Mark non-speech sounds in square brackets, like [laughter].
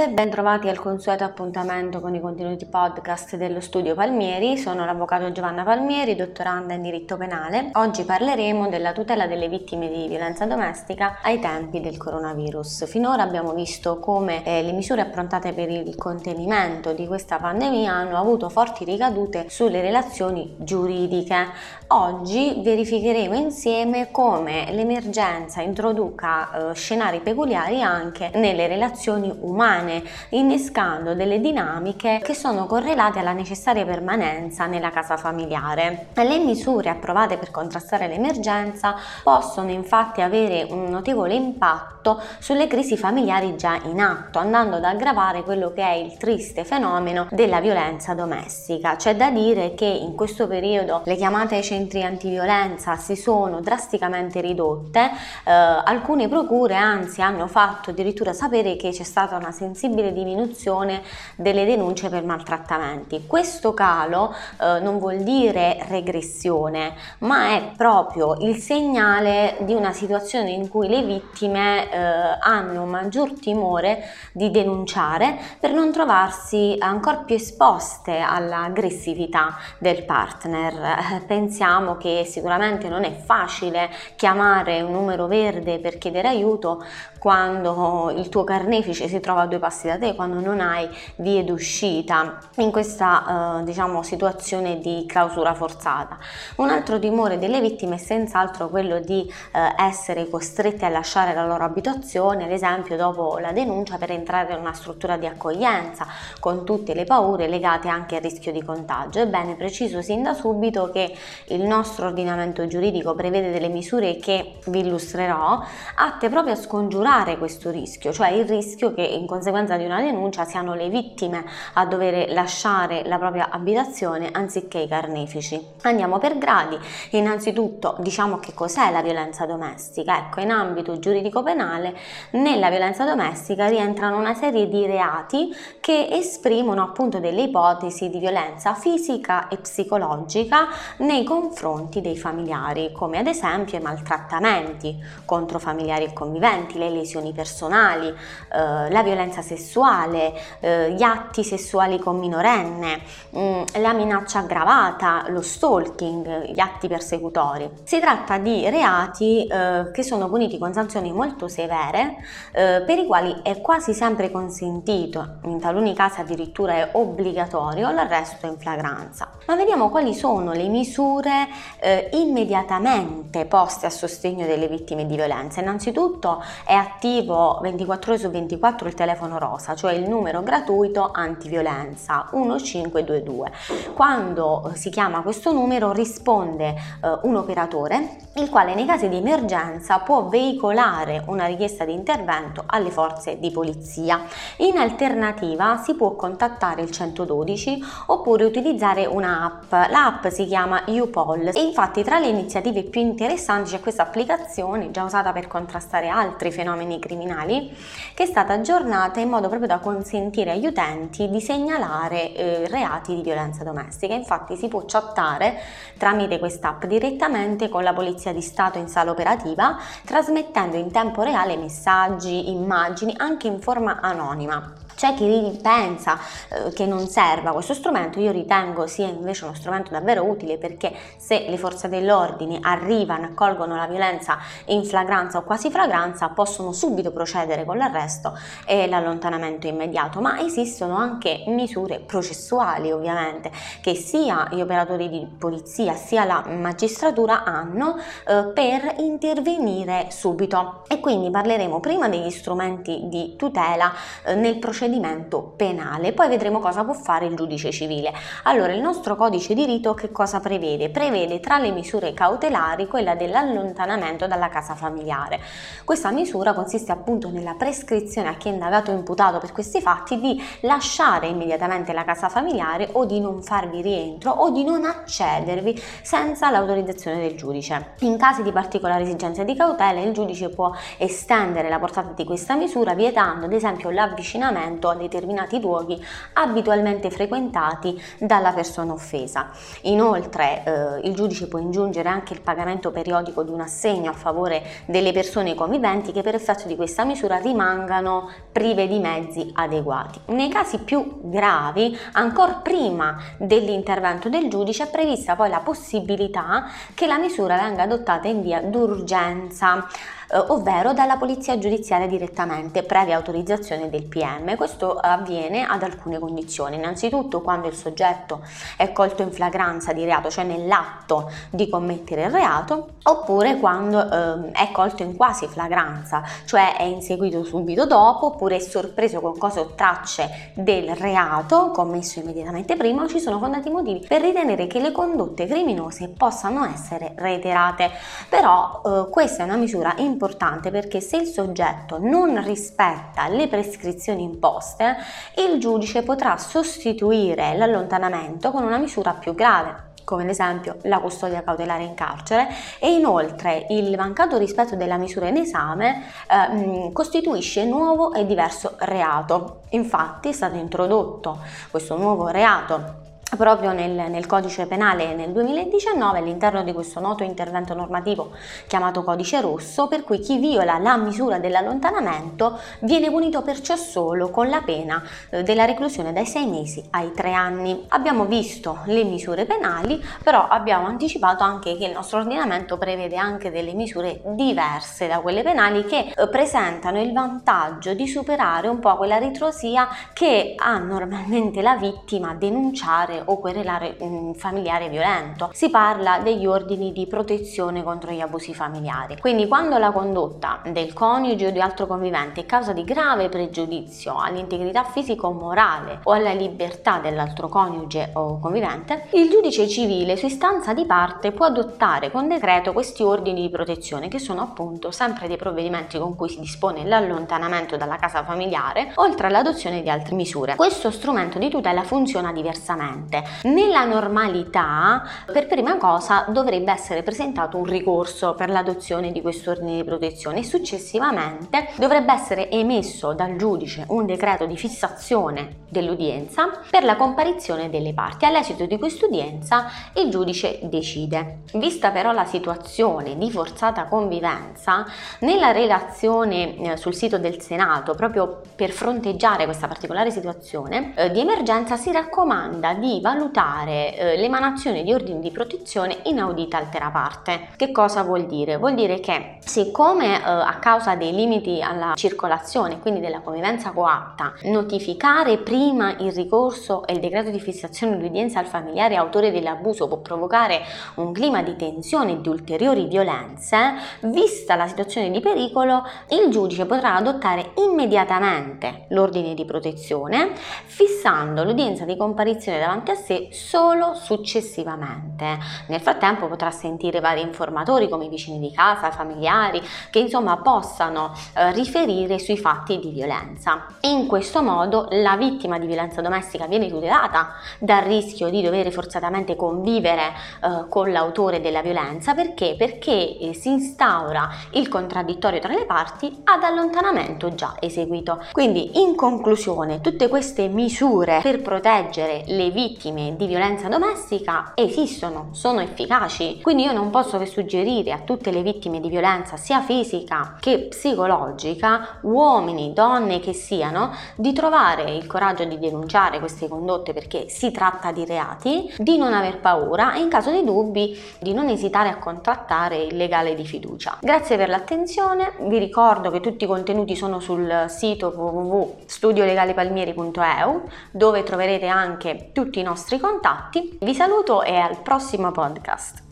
salve, bentrovati al consueto appuntamento con i contenuti podcast dello studio Palmieri. Sono l'avvocato Giovanna Palmieri, dottoranda in diritto penale. Oggi parleremo della tutela delle vittime di violenza domestica ai tempi del coronavirus. Finora abbiamo visto come eh, le misure approntate per il contenimento di questa pandemia hanno avuto forti ricadute sulle relazioni giuridiche. Oggi verificheremo insieme come l'emergenza introduca eh, scenari peculiari anche nelle relazioni relazioni umane, innescando delle dinamiche che sono correlate alla necessaria permanenza nella casa familiare. Le misure approvate per contrastare l'emergenza possono infatti avere un notevole impatto sulle crisi familiari già in atto, andando ad aggravare quello che è il triste fenomeno della violenza domestica. C'è da dire che in questo periodo le chiamate ai centri antiviolenza si sono drasticamente ridotte, eh, alcune procure anzi hanno fatto addirittura sapere che c'è stata una sensibile diminuzione delle denunce per maltrattamenti. Questo calo eh, non vuol dire regressione, ma è proprio il segnale di una situazione in cui le vittime eh, hanno maggior timore di denunciare per non trovarsi ancora più esposte all'aggressività del partner. [laughs] Pensiamo che sicuramente non è facile chiamare un numero verde per chiedere aiuto quando il tuo carnefice si trova a due passi da te quando non hai vie d'uscita in questa eh, diciamo situazione di clausura forzata. Un altro timore delle vittime è senz'altro quello di eh, essere costrette a lasciare la loro abitazione, ad esempio dopo la denuncia per entrare in una struttura di accoglienza con tutte le paure legate anche al rischio di contagio. Ebbene, preciso sin da subito che il nostro ordinamento giuridico prevede delle misure che vi illustrerò atte proprio a scongiurare questo rischio, cioè il rischio che in conseguenza di una denuncia siano le vittime a dover lasciare la propria abitazione anziché i carnefici. Andiamo per gradi. Innanzitutto diciamo che cos'è la violenza domestica. Ecco, in ambito giuridico penale nella violenza domestica rientrano una serie di reati che esprimono appunto delle ipotesi di violenza fisica e psicologica nei confronti dei familiari, come ad esempio i maltrattamenti contro familiari e conviventi, le lesioni personali, eh, la violenza sessuale, eh, gli atti sessuali con minorenne, mh, mm, la minaccia aggravata, lo stalking, gli atti persecutori. Si tratta di reati eh, che sono puniti con sanzioni molto severe eh, per i quali è quasi sempre consentito, in taluni casi addirittura è obbligatorio, l'arresto in flagranza. Ma vediamo quali sono le misure eh, immediatamente poste a sostegno delle vittime di violenza. Innanzitutto è attivo 24 ore su 24 4 il telefono rosa, cioè il numero gratuito antiviolenza 1522. Quando eh, si chiama questo numero risponde eh, un operatore il quale nei casi di emergenza può veicolare una richiesta di intervento alle forze di polizia. In alternativa si può contattare il 112 oppure utilizzare un'app. L'app si chiama UPOL e infatti tra le iniziative più interessanti c'è questa applicazione già usata per contrastare altri fenomeni criminali che è stata aggiornata in modo proprio da consentire agli utenti di segnalare eh, reati di violenza domestica. Infatti si può chattare tramite quest'app direttamente con la Polizia di Stato in sala operativa, trasmettendo in tempo reale messaggi, immagini, anche in forma anonima. C'è chi pensa eh, che non serva questo strumento, io ritengo sia invece uno strumento davvero utile perché se le forze dell'ordine arrivano, accolgono la violenza in flagranza o quasi flagranza, possono subito procedere con l'arresto e l'allontanamento immediato, ma esistono anche misure processuali ovviamente che sia gli operatori di polizia sia la magistratura hanno eh, per intervenire subito. E quindi parleremo prima degli strumenti di tutela eh, nel procedimento procedimento penale. Poi vedremo cosa può fare il giudice civile. Allora, il nostro codice di rito che cosa prevede? Prevede tra le misure cautelari quella dell'allontanamento dalla casa familiare. Questa misura consiste appunto nella prescrizione a chi è indagato o imputato per questi fatti di lasciare immediatamente la casa familiare o di non farvi rientro o di non accedervi senza l'autorizzazione del giudice. In casi di particolari esigenze di cautela il giudice può estendere la portata di questa misura vietando ad esempio l'avvicinamento allontanamento a determinati luoghi abitualmente frequentati dalla persona offesa. Inoltre eh, il giudice può ingiungere anche il pagamento periodico di un assegno a favore delle persone conviventi che per effetto di questa misura rimangano prive di mezzi adeguati. Nei casi più gravi, ancora prima dell'intervento del giudice, è prevista poi la possibilità che la misura venga adottata in via d'urgenza eh, ovvero dalla polizia giudiziaria direttamente, previa autorizzazione del PM. Questo avviene ad alcune condizioni. Innanzitutto quando il soggetto è colto in flagranza di reato, cioè nell'atto di commettere il reato, oppure quando eh, è colto in quasi flagranza, cioè è inseguito subito dopo, oppure è sorpreso con cose o tracce del reato commesso immediatamente prima, ci sono fondati motivi per ritenere che le condotte criminose possano essere reiterate. Però eh, questa è una misura importante importante perché se il soggetto non rispetta le prescrizioni imposte, il giudice potrà sostituire l'allontanamento con una misura più grave come ad esempio la custodia cautelare in carcere e inoltre il mancato rispetto della misura in esame eh, costituisce nuovo e diverso reato. Infatti è stato introdotto questo nuovo reato proprio nel, nel, codice penale nel 2019 all'interno di questo noto intervento normativo chiamato codice rosso per cui chi viola la misura dell'allontanamento viene punito perciò solo con la pena eh, della reclusione dai 6 mesi ai 3 anni. Abbiamo visto le misure penali però abbiamo anticipato anche che il nostro ordinamento prevede anche delle misure diverse da quelle penali che eh, presentano il vantaggio di superare un po' quella ritrosia che ha normalmente la vittima a denunciare o querelare un familiare violento. Si parla degli ordini di protezione contro gli abusi familiari. Quindi quando la condotta del coniuge o di altro convivente è causa di grave pregiudizio all'integrità fisica o morale o alla libertà dell'altro coniuge o convivente, il giudice civile su istanza di parte può adottare con decreto questi ordini di protezione che sono appunto sempre dei provvedimenti con cui si dispone l'allontanamento dalla casa familiare oltre all'adozione di altre misure. Questo strumento di tutela funziona diversamente sicuramente. Nella normalità, per prima cosa dovrebbe essere presentato un ricorso per l'adozione di questo ordine di protezione e successivamente dovrebbe essere emesso dal giudice un decreto di fissazione dell'udienza per la comparizione delle parti. All'esito di quest'udienza il giudice decide. Vista però la situazione di forzata convivenza, nella relazione eh, sul sito del Senato, proprio per fronteggiare questa particolare situazione eh, di emergenza, si raccomanda di valutare eh, l'emanazione di ordini di protezione inaudita altera parte. Che cosa vuol dire? Vuol dire che siccome eh, a causa dei limiti alla circolazione, quindi della convivenza coatta, notificare prima il ricorso e il decreto di fissazione dell'udienza al familiare autore dell'abuso può provocare un clima di tensione e di ulteriori violenze, vista la situazione di pericolo, il giudice potrà adottare immediatamente l'ordine di protezione, fissando l'udienza di comparizione davanti a sé solo successivamente. Nel frattempo potrà sentire vari informatori come i vicini di casa, familiari, che insomma possano eh, riferire sui fatti di violenza. In questo modo la vittima di violenza domestica viene tutelata dal rischio di dover forzatamente convivere eh, con l'autore della violenza perché? Perché eh, si instaura il contraddittorio tra le parti ad allontanamento già eseguito. Quindi in conclusione tutte queste misure per proteggere le vittime vittime di violenza domestica esistono, sono efficaci. Quindi io non posso che suggerire a tutte le vittime di violenza sia fisica che psicologica, uomini, donne che siano, di trovare il coraggio di denunciare queste condotte perché si tratta di reati, di non aver paura e in caso di dubbi di non esitare a contattare il legale di fiducia. Grazie per l'attenzione, vi ricordo che tutti i contenuti sono sul sito www.studiolegalepalmieri.eu dove troverete anche tutti i nostri contatti. Vi saluto e al prossimo podcast.